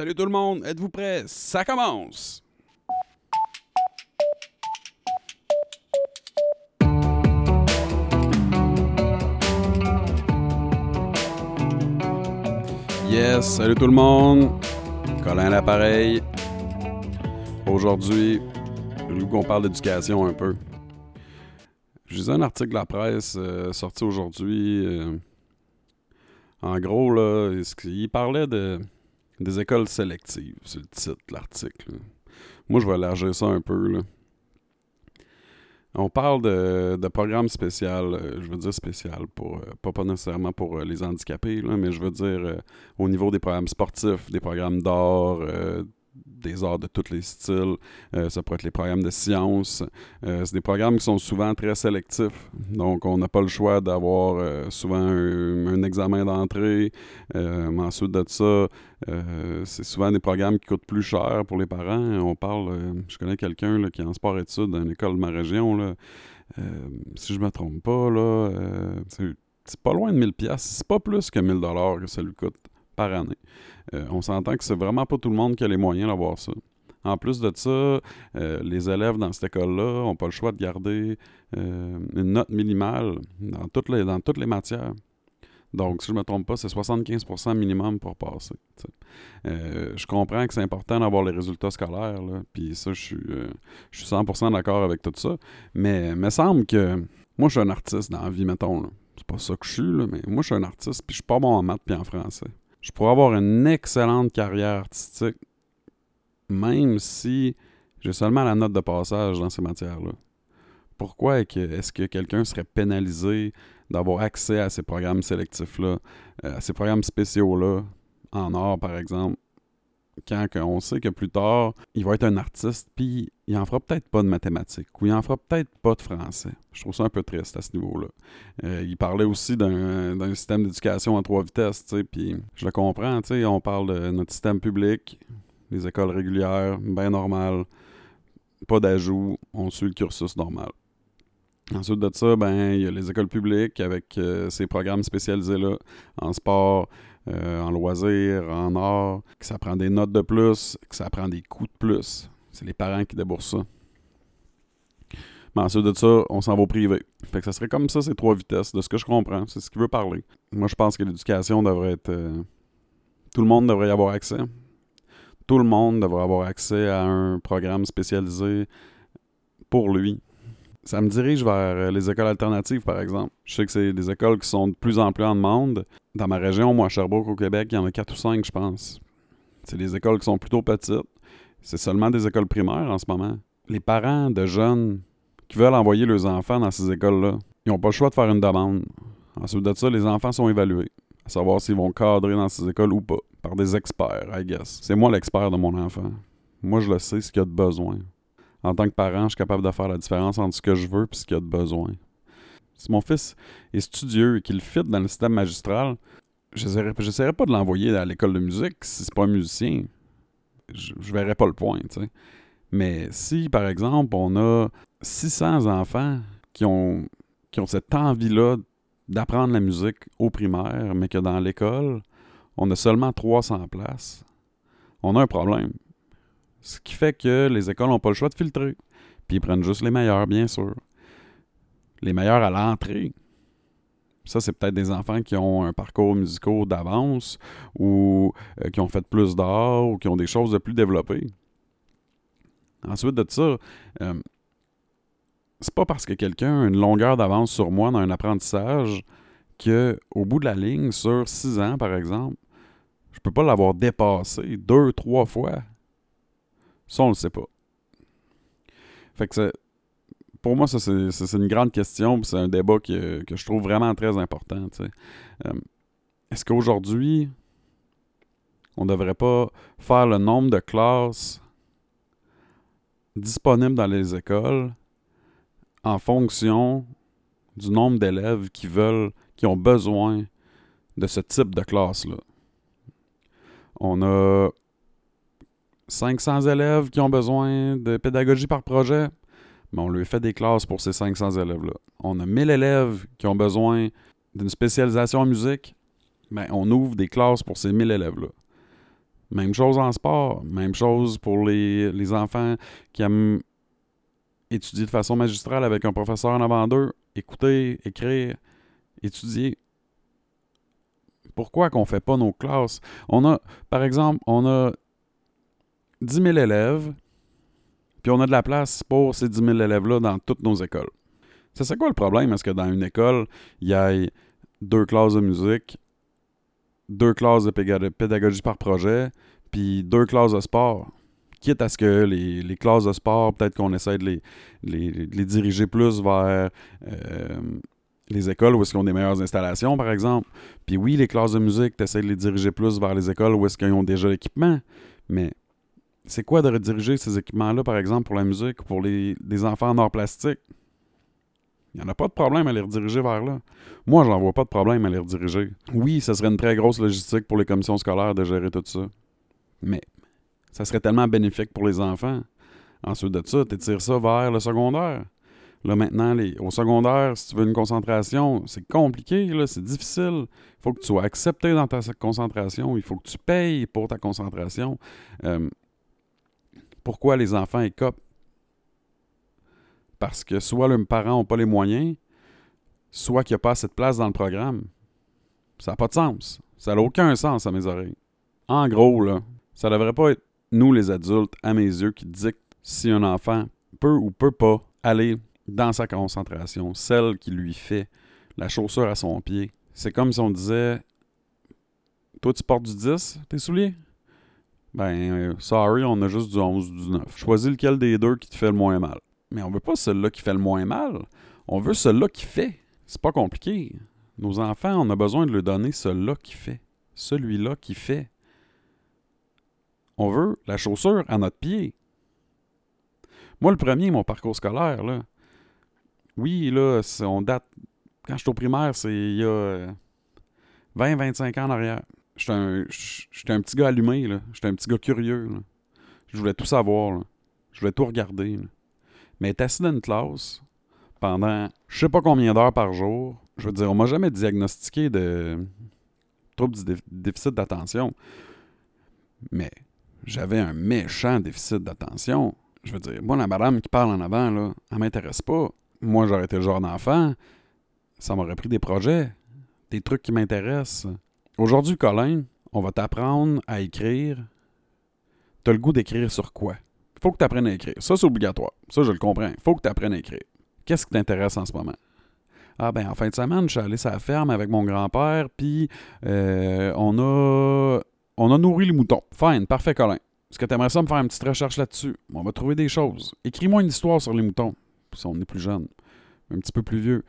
Salut tout le monde, êtes-vous prêts? Ça commence! Yes, salut tout le monde! Colin à l'appareil. Aujourd'hui, veux qu'on parle d'éducation un peu. Je lisais un article de la presse euh, sorti aujourd'hui. euh, en gros, là, il parlait de, des écoles sélectives. C'est le titre de l'article. Moi, je vais élargir ça un peu. Là. On parle de, de programmes spéciaux, euh, je veux dire spécial, pour, euh, pas, pas nécessairement pour euh, les handicapés, mais je veux dire au niveau des programmes sportifs, des programmes d'art, de tous les styles. Euh, ça pourrait être les programmes de sciences. Euh, c'est des programmes qui sont souvent très sélectifs. Donc, on n'a pas le choix d'avoir euh, souvent un, examen d'entrée. Euh, ensuite de ça, c'est souvent des programmes qui coûtent plus cher pour les parents. On parle, je connais quelqu'un qui est en sport-études dans une école de ma région. Si je me trompe pas, c'est pas loin de 1000 pièces. C'est pas plus que 1000 dollars que ça lui coûte par année. Euh, on s'entend que c'est vraiment pas tout le monde qui a les moyens d'avoir ça. En plus de ça, euh, les élèves dans cette école-là n'ont pas le choix de garder euh, une note minimale dans toutes les, matières. Donc, si je ne me trompe pas, c'est 75% minimum pour passer. je comprends que c'est important d'avoir les résultats scolaires, puis ça, je suis, je suis 100% d'accord avec tout ça. Mais il me semble que moi, je suis un artiste dans la vie, mettons. C'est pas ça que je suis, mais moi, je suis un artiste, puis je suis pas bon en maths puis en français. Je pourrais avoir une excellente carrière artistique, même si j'ai seulement la note de passage dans ces matières-là. Pourquoi est-ce que, quelqu'un serait pénalisé d'avoir accès à ces programmes sélectifs-là, euh, à ces programmes spéciaux-là, en art par exemple, quand on sait que plus tard, il va être un artiste, puis il en fera peut-être pas de mathématiques, ou il en fera peut-être pas de français. Je trouve ça un peu triste à ce niveau-là. Euh, il parlait aussi d'un système d'éducation à trois vitesses, tu sais, puis je le comprends, tu sais, on parle de notre système public, les écoles régulières, bien normal, pas d'ajout, on suit le cursus normal. Ensuite de ça, ben, il y a les écoles publiques avec euh, ces programmes spécialisés-là en sport, euh, en loisirs, en art, que ça prend des notes de plus, que ça prend des coûts de plus. C'est les parents qui déboursent ça. Mais ensuite de ça, on s'en va au privé. Fait que ça serait comme ça, ces trois vitesses, de ce que je comprends. C'est ce qu'il veut parler. Moi, je pense que l'éducation devrait être... euh, tout le monde devrait y avoir accès. Tout le monde devrait avoir accès à un programme spécialisé pour lui. Ça me dirige vers euh, les écoles alternatives, par exemple. Je sais que c'est des écoles qui sont de plus en plus en demande. Dans ma région, moi, à Sherbrooke, au Québec, il y en a quatre ou cinq, je pense. C'est des écoles qui sont plutôt petites. C'est seulement des écoles primaires en ce moment. Les parents de jeunes qui veulent envoyer leurs enfants dans ces écoles-là, ils n'ont pas le choix de faire une demande. Ensuite de ça, les enfants sont évalués, à savoir s'ils vont cadrer dans ces écoles ou pas, par des experts, I guess. C'est moi l'expert de mon enfant. Moi, je le sais ce qu'il y a de besoin. En tant que parent, je suis capable de faire la différence entre ce que je veux et ce qu'il y a de besoin. Si mon fils est studieux et qu'il fit dans le système magistral, j'essaierai j'essaierai pas de l'envoyer à l'école de musique si c'est pas un musicien. Je, je verrais pas le point. Mais si, par exemple, on a 600 enfants qui ont, qui ont cette envie-là d'apprendre la musique au primaire, mais que dans l'école, on a seulement 300 places, on a un problème. Ce qui fait que les écoles n'ont pas le choix de filtrer. Puis ils prennent juste les meilleurs, bien sûr. Les meilleurs à l'entrée. Ça, c'est peut-être des enfants qui ont un parcours musical d'avance ou euh, qui ont fait plus d'art ou qui ont des choses de plus développées. Ensuite de ça, euh, c'est pas parce que quelqu'un a une longueur d'avance sur moi dans un apprentissage que au bout de la ligne, sur six ans, par exemple, je peux pas l'avoir dépassé deux, trois fois. Ça, on le sait pas. Fait que c'est- pour moi, ça, c'est c'est- une grande question, c'est un débat que, que je trouve vraiment très important. Euh, Est-ce qu'aujourd'hui, on devrait pas faire le nombre de classes disponibles dans les écoles en fonction du nombre d'élèves qui veulent, qui ont besoin de ce type de classe-là? On a 500 élèves qui ont besoin de pédagogie par projet, mais on lui fait des classes pour ces 500 élèves-là. On a 1000 élèves qui ont besoin d'une spécialisation en musique, mais on ouvre des classes pour ces 1000 élèves-là. Même chose en sport. Même chose pour les, les enfants qui aiment étudier de façon magistrale avec un professeur en avant d'eux. Écouter, écrire, étudier. Pourquoi qu'on fait pas nos classes? On a, par exemple, on a 10 000 élèves, puis on a de la place pour ces 10 000 élèves-là dans toutes nos écoles. C'est quoi le problème? Est-ce que dans une école, il y a deux classes de musique, deux classes de pédagogie par projet, puis deux classes de sport? Quitte à ce que les, classes de sport, peut-être qu'on essaie de les, les, diriger plus vers euh, les écoles où est-ce qu'ils ont des meilleures installations, par exemple. Puis oui, les classes de musique, tu essaies de les diriger plus vers les écoles où est-ce qu'ils ont déjà l'équipement. Mais c'est quoi de rediriger ces équipements-là, par exemple, pour la musique ou pour les, enfants en art plastique? Il n'y en a pas de problème à les rediriger vers là. Moi, je n'en vois pas de problème à les rediriger. Oui, ça serait une très grosse logistique pour les commissions scolaires de gérer tout ça. Mais ça serait tellement bénéfique pour les enfants. Ensuite de ça, tu tires ça vers le secondaire. Là, maintenant, au secondaire, si tu veux une concentration, c'est compliqué, c'est difficile. Il faut que tu sois accepté dans ta concentration. Il faut que tu payes pour ta concentration. Euh, pourquoi les enfants écopent? Parce que soit leurs parents n'ont pas les moyens, soit qu'il n'y a pas assez de place dans le programme. Ça n'a pas de sens. Ça n'a aucun sens à mes oreilles. En gros, là, ça devrait pas être nous, les adultes, à mes yeux, qui dictent si un enfant peut ou peut pas aller dans sa concentration, celle qui lui fait la chaussure à son pied. C'est comme si on disait Toi, tu portes du 10, tes souliers Ben, euh, sorry, on a juste du 11 ou du 9. Choisis lequel des deux qui te fait le moins mal. Mais on veut pas celui-là qui fait le moins mal. On veut celui-là qui fait. C'est pas compliqué. Nos enfants, on a besoin de leur donner celui-là qui fait. Celui-là qui fait. On veut la chaussure à notre pied. Moi, le premier, mon parcours scolaire, là, oui, là, on date. Quand j'étais au primaire, c'est il y a 20-25 ans en arrière. J'étais un, un, petit gars allumé, là. J'étais un petit gars curieux, là. Je voulais tout savoir, là. Je voulais tout regarder, Mais être assis dans une classe pendant je sais pas combien d'heures par jour, je veux dire, on m'a jamais diagnostiqué de trouble du déficit d'attention. Mais j'avais un méchant déficit d'attention. Je veux dire, moi, la madame qui parle en avant, là, elle m'intéresse pas moi, j'aurais été le genre d'enfant, ça m'aurait pris des projets, des trucs qui m'intéressent. Aujourd'hui, Colin, on va t'apprendre à écrire. T'as le goût d'écrire sur quoi? Faut que tu à écrire. Ça, c'est obligatoire. Ça, je le comprends. Faut que tu à écrire. Qu'est-ce qui t'intéresse en ce moment? Ah ben, en fin de semaine, je suis allé sur la ferme avec mon grand-père, puis euh, on a on a nourri les moutons. Fine, parfait, Colin. Est-ce que tu aimerais ça me faire une petite recherche là-dessus? On va trouver des choses. Écris-moi une histoire sur les moutons si on est plus jeune, un petit peu plus vieux.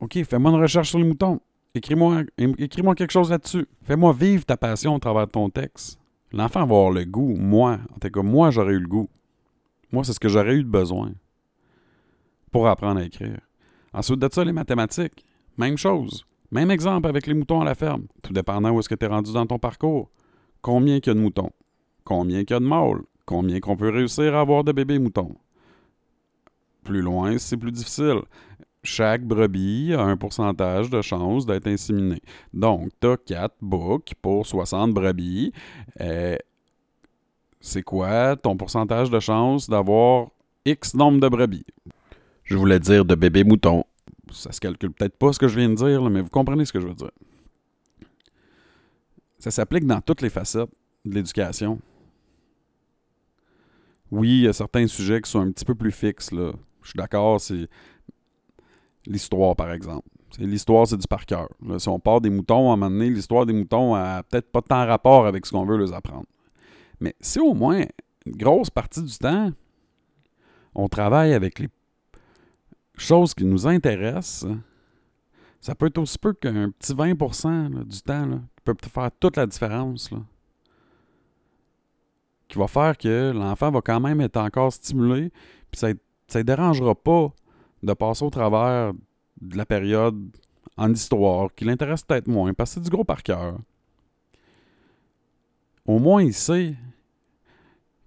OK, fais-moi une recherche sur les moutons. Écris-moi écris quelque chose là-dessus. Fais-moi vivre ta passion au travers de ton texte. L'enfant va avoir le goût. Moi, en tout cas, moi, j'aurais eu le goût. Moi, c'est ce que j'aurais eu de besoin pour apprendre à écrire. Ensuite de ça, les mathématiques. Même chose. Même exemple avec les moutons à la ferme. Tout dépendant où est-ce que tu es rendu dans ton parcours. Combien qu'il y a de moutons? Combien qu'il y a de mâles? Combien qu'on peut réussir à avoir de bébés moutons? plus loin, c'est plus difficile. Chaque brebis a un pourcentage de chance d'être inséminée. Donc, tu as 4 boucs pour 60 brebis. Euh, c'est quoi ton pourcentage de chance d'avoir X nombre de brebis? Je voulais dire de bébés moutons. Ça se calcule peut-être pas ce que je viens de dire, mais vous comprenez ce que je veux dire. Ça s'applique dans toutes les facettes de l'éducation. Oui, il y a certains sujets qui sont un petit peu plus fixes, là. Je suis d'accord, c'est l'histoire, par exemple. L'histoire, c'est du par cœur. si on part des moutons, à un moment donné, l'histoire des moutons a peut-être pas tant rapport avec ce qu'on veut les apprendre. Mais si au moins, une grosse partie du temps, on travaille avec les choses qui nous intéressent, ça peut être aussi peu qu'un petit 20% du temps qui peut faire toute la différence. qui va faire que l'enfant va quand même être encore stimulé, puis ça ne dérangera pas de passer au travers de la période en histoire qui l'intéresse peut-être moins parce que c'est du gros par cœur. Au moins, il sait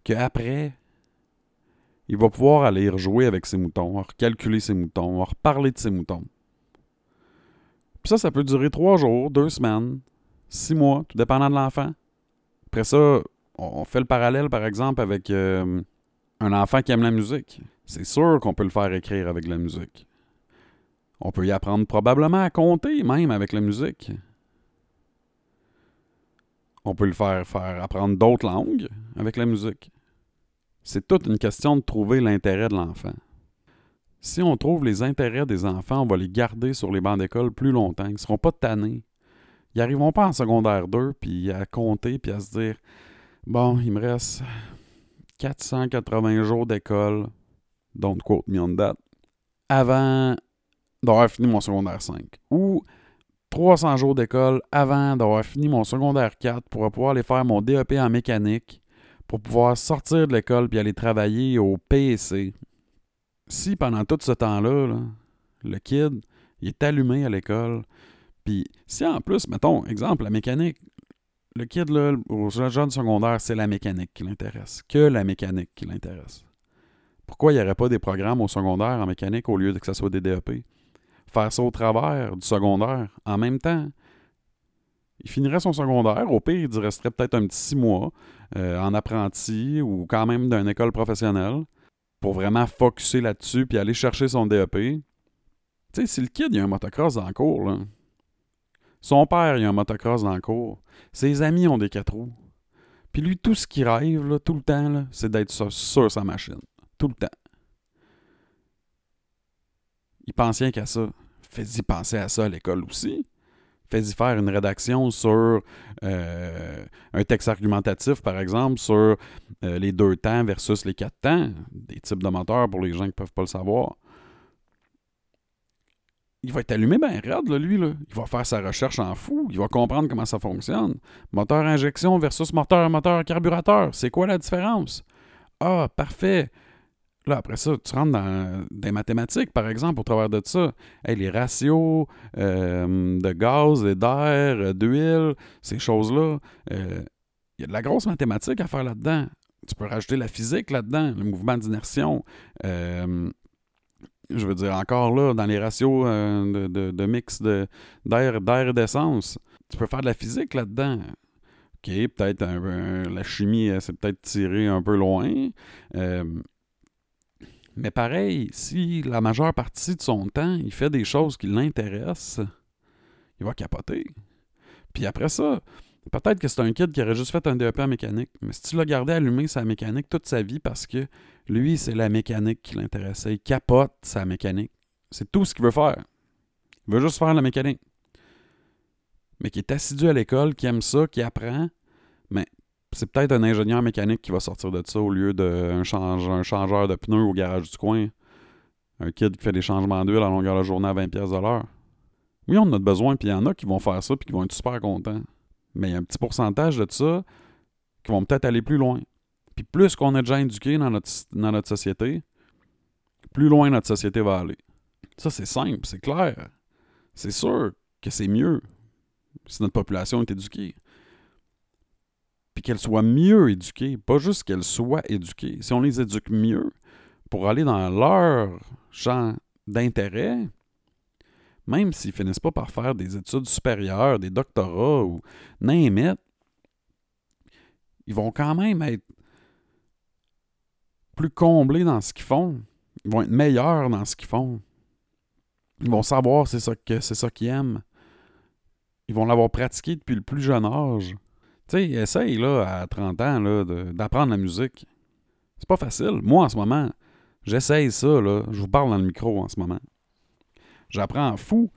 qu'après, il va pouvoir aller rejouer avec ses moutons, recalculer ses moutons, reparler de ses moutons. Puis ça, ça peut durer trois jours, deux semaines, six mois, tout dépendant de l'enfant. Après ça, on fait le parallèle, par exemple, avec euh, un enfant qui aime la musique. C'est sûr qu'on peut le faire écrire avec la musique. On peut y apprendre probablement à compter, même avec la musique. On peut le faire faire apprendre d'autres langues avec la musique. C'est toute une question de trouver l'intérêt de l'enfant. Si on trouve les intérêts des enfants, on va les garder sur les bancs d'école plus longtemps. Ils ne seront pas tannés. Ils n'arriveront pas en secondaire 2 puis à compter puis à se dire Bon, il me reste 480 jours d'école, don't quote me on that, avant d'avoir fini mon secondaire 5. Ou 300 jours d'école avant d'avoir fini mon secondaire 4 pour pouvoir aller faire mon DEP en mécanique, pour pouvoir sortir de l'école puis aller travailler au PSC. Si pendant tout ce temps-là, le kid, est allumé à l'école, puis si en plus, mettons, exemple, la mécanique, le kid, là, au jeune secondaire, c'est la mécanique qui l'intéresse. Que la mécanique qui l'intéresse. Pourquoi il n'y aurait pas des programmes au secondaire en mécanique au lieu de que ce soit des DEP? Faire ça au travers du secondaire en même temps. Il finirait son secondaire. Au pire, il resterait peut-être un petit six mois euh, en apprenti ou quand même d'une école professionnelle pour vraiment focuser là-dessus puis aller chercher son DEP. Tu sais, si le kid, il a un motocross dans le cours, son père, il a un motocross dans le cours. Ses amis ont des quatre roues. Puis lui, tout ce qu'il rêve, tout le temps, c'est d'être sur, sa machine. Tout le temps. Il pense rien qu'à ça. Fais-y penser à ça à l'école aussi. Fais-y faire une rédaction sur euh, un texte argumentatif, par exemple, sur euh, les deux temps versus les quatre temps, des types de moteurs pour les gens qui ne peuvent pas le savoir il va être allumé bien raide, lui. Là. Il va faire sa recherche en fou. Il va comprendre comment ça fonctionne. Moteur injection versus moteur moteur carburateur. C'est quoi la différence? Ah, parfait. Après ça, tu rentres dans des mathématiques, par exemple, au travers de ça. les ratios euh, de gaz et d'air, euh, d'huile, ces choses-là. Euh, il y a de la grosse mathématique à faire là-dedans. Tu peux rajouter la physique là-dedans, le mouvement d'inertion je veux dire, encore là, dans les ratios euh, de, mix d'air, et d'essence, tu peux faire de la physique là-dedans. OK, peut-être la chimie, c'est peut-être tiré un peu loin. Euh, mais pareil, si la majeure partie de son temps, il fait des choses qui l'intéressent, il va capoter. Puis après ça, peut-être que c'est un kid qui aurait juste fait un DEP en mécanique. Mais si tu l'as gardé allumé sa mécanique toute sa vie parce que lui, c'est la mécanique qui l'intéressait. Il capote sa mécanique. C'est tout ce qu'il veut faire. Il veut juste faire la mécanique. Mais qui est assidu à l'école, qui aime ça, qui apprend. Mais c'est peut-être un ingénieur mécanique qui va sortir de ça au lieu d'un un changeur de pneus au garage du coin. Un kid qui fait des changements d'huile à longueur de journée à 20$ de l'heure. Oui, on en a besoin, puis il y en a qui vont faire ça, puis qui vont être super contents. Mais il y a un petit pourcentage de ça qui vont peut-être aller plus loin. Puis plus qu'on est déjà éduqué dans notre société, plus loin notre société va aller. Ça, c'est simple, c'est clair. C'est sûr que c'est mieux si notre population est éduquée. Puis qu'elle soit mieux éduquée, pas juste qu'elle soit éduquée. Si on les éduque mieux pour aller dans leur champ d'intérêt, même s'ils finissent pas par faire des études supérieures, des doctorats ou name ils vont quand même être plus comblés dans ce qu'ils font. Ils vont être meilleurs dans ce qu'ils font. Ils vont savoir c'est que c'est ça qu'ils aiment. Ils vont l'avoir pratiqué depuis le plus jeune âge. Tu sais, essaye là, à 30 ans d'apprendre la musique. C'est pas facile. Moi, en ce moment, j'essaye ça. Là. Je vous parle dans le micro en ce moment. J'apprends fou.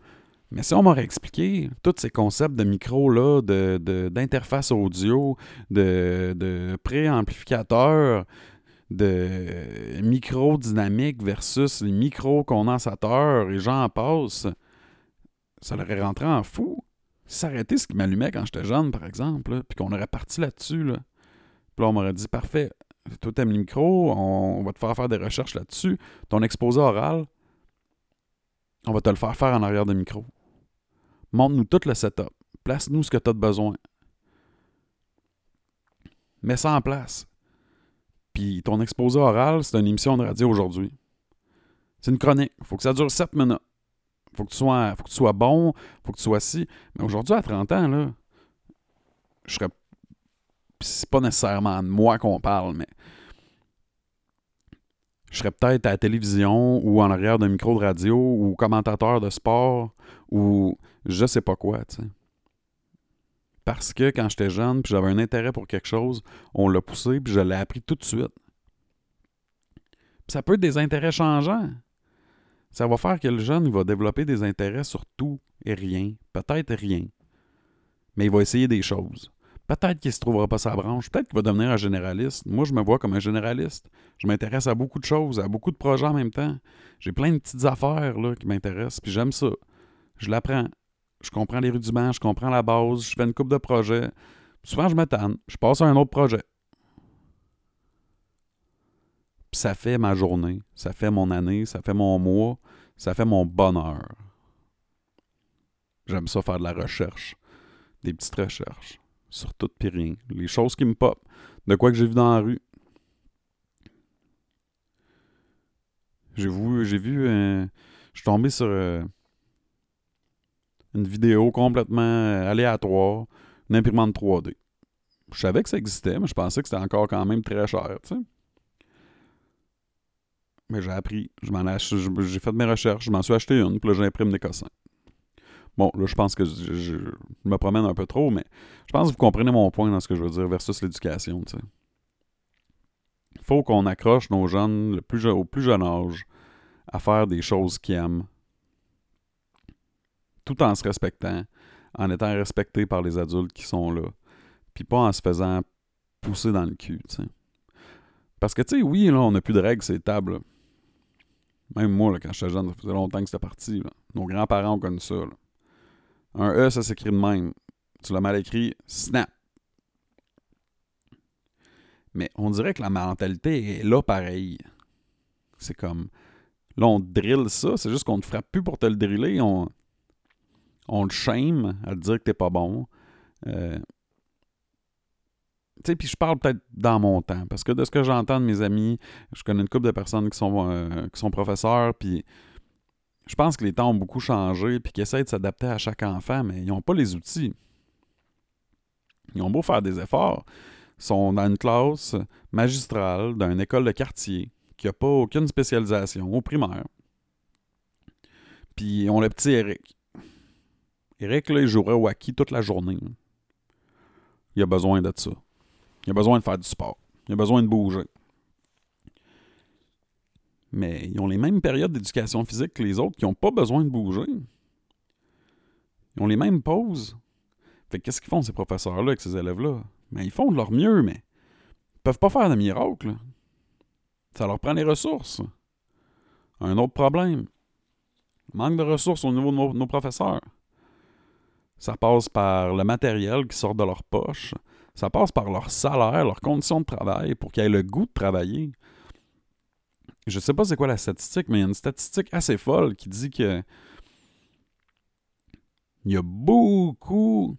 Mais si on m'aurait expliqué tous ces concepts de micro, d'interface audio, de, de préamplificateur, de micro-dynamique versus les micro-condensateurs et j'en passe, ça aurait rentré en fou. Été ce qui m'allumait quand j'étais jeune, par exemple, puis qu'on aurait parti là-dessus, là. puis là, on m'aurait dit parfait, toi t'aimes les micros, on, va te faire faire des recherches là-dessus. Ton exposé oral, on va te le faire faire en arrière de micro. Montre-nous tout le setup. Place-nous ce que tu as de besoin. Mets ça en place. Puis ton exposé oral, c'est une émission de radio aujourd'hui. C'est une chronique. Il faut que ça dure 7 minutes. Faut que tu sois, faut que tu sois bon, faut que tu sois si. Mais aujourd'hui, à 30 ans, là, je serais c'est pas nécessairement de moi qu'on parle, mais je serais peut-être à la télévision ou en arrière d'un micro de radio ou commentateur de sport ou je sais pas quoi, tu sais. Parce que quand j'étais jeune, puis j'avais un intérêt pour quelque chose, on l'a poussé, puis je l'ai appris tout de suite. Puis ça peut être des intérêts changeants. Ça va faire que le jeune va développer des intérêts sur tout et rien, peut-être rien. Mais il va essayer des choses. Peut-être qu'il ne se trouvera pas sa branche, peut-être qu'il va devenir un généraliste. Moi, je me vois comme un généraliste. Je m'intéresse à beaucoup de choses, à beaucoup de projets en même temps. J'ai plein de petites affaires qui m'intéressent, puis j'aime ça. Je l'apprends. Je comprends les rudiments, je comprends la base, je fais une coupe de projets. Souvent, je m'attends, je passe à un autre projet. Ça fait ma journée, ça fait mon année, ça fait mon mois, ça fait mon bonheur. J'aime ça faire de la recherche, des petites recherches sur tout pis rien. Les choses qui me pop, de quoi que j'ai vu dans la rue. J'ai vu, j'ai vu, euh, je suis tombé sur euh, une vidéo complètement euh, aléatoire, une imprimante 3D. Je savais que ça existait, mais je pensais que c'était encore quand même très cher, tu sais. Mais j'ai appris, j'ai fait mes recherches, je m'en suis acheté une, puis là j'imprime des cossins. Bon, là, je pense que je, me promène un peu trop, mais je pense que vous comprenez mon point dans ce que je veux dire versus l'éducation. Il faut qu'on accroche nos jeunes au plus jeune âge à faire des choses qu'ils aiment, tout en se respectant, en étant respecté par les adultes qui sont là, puis pas en se faisant pousser dans le cul. Parce que, tu sais, oui, là, on n'a plus de règles, c'est tables. Même moi, là, quand j'étais jeune, ça faisait longtemps que c'était parti. Nos grands-parents ont connu ça. Un E, ça s'écrit de même. Tu l'as mal écrit, snap. Mais on dirait que la mentalité est là pareil. C'est comme. Là, on drille ça, c'est juste qu'on te frappe plus pour te le driller. On, on te shame à te dire que t'es pas bon. Euh, tu sais, puis je parle peut-être dans mon temps, parce que de ce que j'entends de mes amis, je connais une couple de personnes qui sont, euh, qui sont professeurs, puis je pense que les temps ont beaucoup changé, puis qu'ils essaient de s'adapter à chaque enfant, mais ils n'ont pas les outils. Ils ont beau faire des efforts. Ils sont dans une classe magistrale d'une école de quartier qui n'a pas aucune spécialisation au primaire. Puis ont le petit Eric. Eric, là, il jouerait au hockey toute la journée. Il a besoin de ça. Il a besoin de faire du sport. Il a besoin de bouger mais ils ont les mêmes périodes d'éducation physique que les autres qui n'ont pas besoin de bouger. Ils ont les mêmes pauses. Fait qu'est-ce qu'ils font, ces professeurs-là, avec ces élèves-là? Ben, ils font de leur mieux, mais ils peuvent pas faire de miracle. Ça leur prend les ressources. Un autre problème. Manque de ressources au niveau de nos professeurs. Ça passe par le matériel qui sort de leur poche. Ça passe par leur salaire, leurs conditions de travail pour qu'ils aient le goût de travailler je sais pas c'est quoi la statistique, mais il y a une statistique assez folle qui dit que il y a beaucoup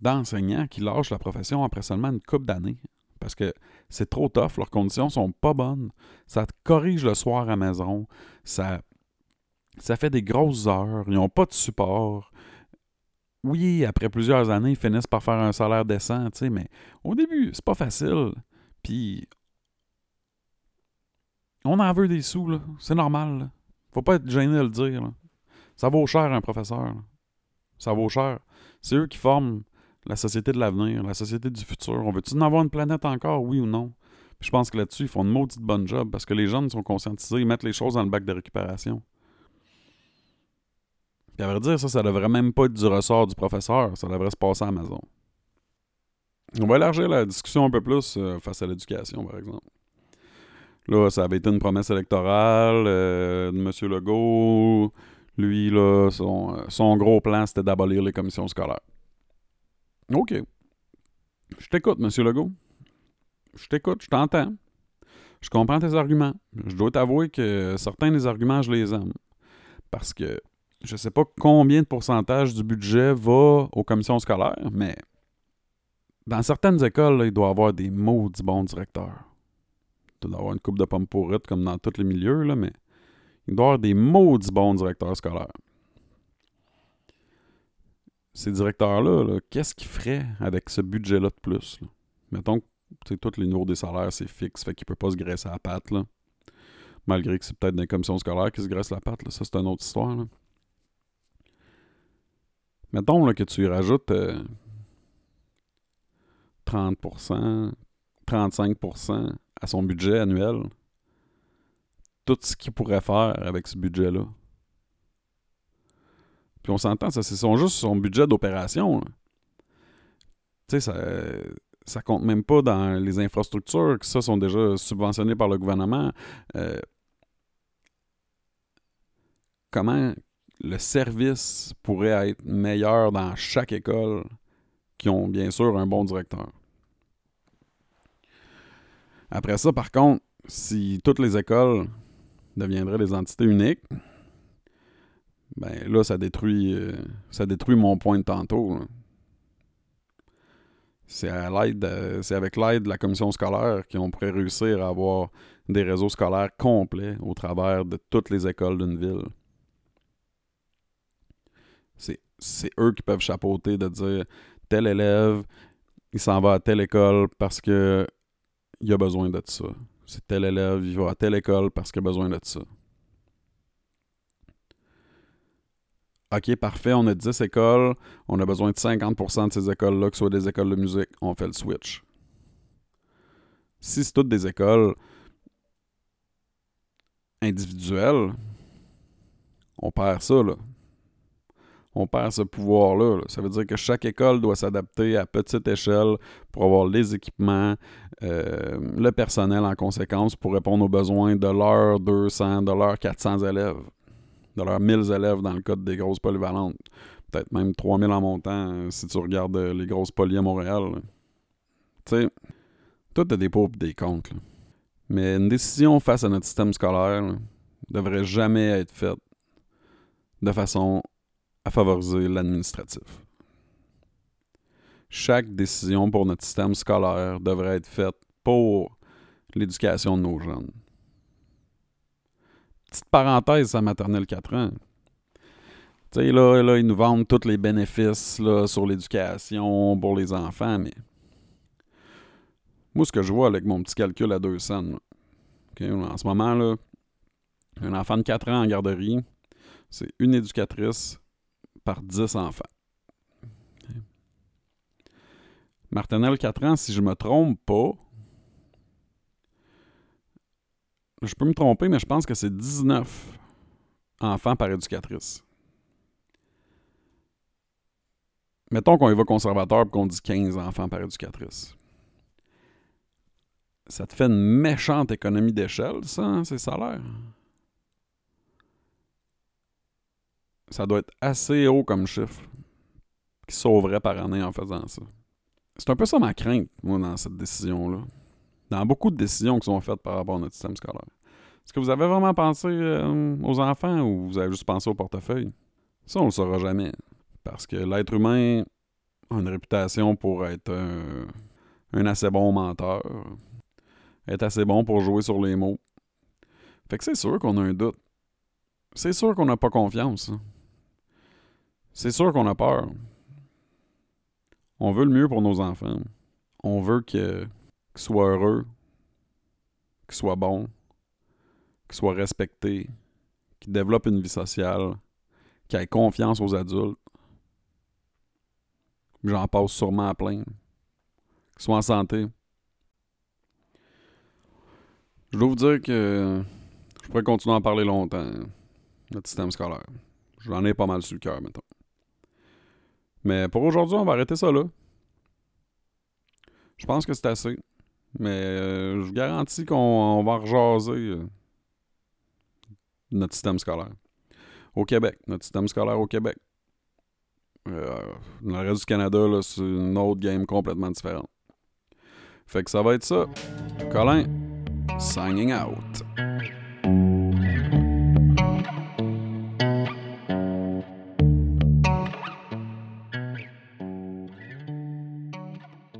d'enseignants qui lâchent la profession après seulement une couple d'années. Parce que c'est trop tough, leurs conditions sont pas bonnes. Ça te corrige le soir à la maison. Ça, ça fait des grosses heures. Ils n'ont pas de support. Oui, après plusieurs années, ils finissent par faire un salaire décent, mais au début, c'est pas facile. Puis on en veut des sous, là. C'est normal. Là. Faut pas être gêné de le dire. Ça vaut cher, un professeur. Ça vaut cher. C'est eux qui forment la société de l'avenir, la société du futur. On veut-tu en avoir une planète encore, oui ou non? je pense que là-dessus, ils font une maudite bonne job parce que les jeunes sont conscientisés, ils mettent les choses dans le bac de récupération. À vrai dire, ça, ça devrait même pas être du ressort du professeur. Ça devrait se passer à la maison. On va élargir la discussion un peu plus euh, face à l'éducation, par exemple. Là, ça avait été une promesse électorale euh, de M. Legault. Lui, là, son, gros plan, c'était d'abolir les commissions scolaires. OK. Je t'écoute, M. Legault. Je t'écoute, je t'entends. Je comprends tes arguments. Je dois t'avouer que certains des arguments, je les aime. Parce que je sais pas combien de pourcentage du budget va aux commissions scolaires, mais dans certaines écoles, il doit y avoir des maudits bons directeurs d'avoir une coupe de pommes pourrites comme dans tous les milieux, là, mais il doit y avoir des maudits bons directeurs scolaires. ces directeurs-là, -là, qu'est-ce qu'ils feraient avec ce budget-là de plus? Mettons que tous les niveaux des salaires, c'est fixe, fait qu'il peut pas se graisser la patte. Malgré que c'est peut-être les commissions scolaires qui se graissent la patte, ça c'est une autre histoire. Mettons là, que tu y rajoutes euh, 30%, 35% à son budget annuel. Tout ce qu'il pourrait faire avec ce budget-là. Puis on s'entend, c'est son, juste son budget d'opération. Tu sais, ça, ça compte même pas dans les infrastructures, qui ça sont déjà subventionnées par le gouvernement. Euh, comment le service pourrait être meilleur dans chaque école qui ont bien sûr un bon directeur. Après ça, par contre, si toutes les écoles deviendraient des entités uniques, ben là, ça détruit, euh, ça détruit mon point de tantôt. C'est avec l'aide de la commission scolaire qu'on pourrait réussir à avoir des réseaux scolaires complets au travers de toutes les écoles d'une ville. C'est, eux qui peuvent chapeauter de dire tel élève, il s'en va à telle école parce que il a besoin de ça. C'est tel élève, il va à telle école parce qu'il a besoin de ça. OK, parfait, on a 10 écoles, on a besoin de 50% de ces écoles-là, que ce soit des écoles de musique, on fait le switch. Si c'est toutes des écoles individuelles, on perd ça, là on perd ce pouvoir-là. Ça veut dire que chaque école doit s'adapter à petite échelle pour avoir les équipements, euh, le personnel en conséquence pour répondre aux besoins de leurs 200, de leurs 400 élèves, de leurs 1000 élèves dans le cas des grosses polyvalentes. Peut-être même 3000 en montant euh, si tu regardes euh, les grosses poly à Montréal. Tu sais, tout a des pour et des contre. Mais une décision face à notre système scolaire ne devrait jamais être faite de façon à favoriser l'administratif. Chaque décision pour notre système scolaire devrait être faite pour l'éducation de nos jeunes. Petite parenthèse à maternelle 4 ans. Tu sais, là, là, ils nous vendent tous les bénéfices là, sur l'éducation pour les enfants, mais moi, ce que je vois avec mon petit calcul à deux cents, en ce moment, là, un enfant de 4 ans en garderie, c'est une éducatrice par 10 enfants. Martinelle, 4 ans, si je me trompe pas, je peux me tromper, mais je pense que c'est 19 enfants par éducatrice. Mettons qu'on y va conservateur et qu'on dit 15 enfants par éducatrice. Ça te fait une méchante économie d'échelle, ça, hein, ces salaires? Ça doit être assez haut comme chiffre qui sauverait par année en faisant ça. C'est un peu ça ma crainte, moi, dans cette décision-là. Dans beaucoup de décisions qui sont faites par rapport à notre système scolaire. Est-ce que vous avez vraiment pensé euh, aux enfants ou vous avez juste pensé au portefeuille? Ça, on le saura jamais. Parce que l'être humain a une réputation pour être un, assez bon menteur, être assez bon pour jouer sur les mots. Fait que c'est sûr qu'on a un doute. C'est sûr qu'on n'a pas confiance. Hein. C'est sûr qu'on a peur. On veut le mieux pour nos enfants. On veut qu'ils soient heureux, qu'ils soient bons, qu'ils soient respectés, qu'ils développent une vie sociale, qu'ils aient confiance aux adultes. J'en passe sûrement à plein. Qu'ils soient en santé. Je dois vous dire que je pourrais continuer à en parler longtemps, notre système scolaire. J'en ai pas mal sur le cœur, mettons. Mais pour aujourd'hui, on va arrêter ça là. Je pense que c'est assez. Mais euh, je vous garantis qu'on va rejaser euh, notre système scolaire. Au Québec, notre système scolaire au Québec. Euh, dans le reste du Canada, c'est une autre game complètement différente. Fait que ça va être ça. Colin, signing out.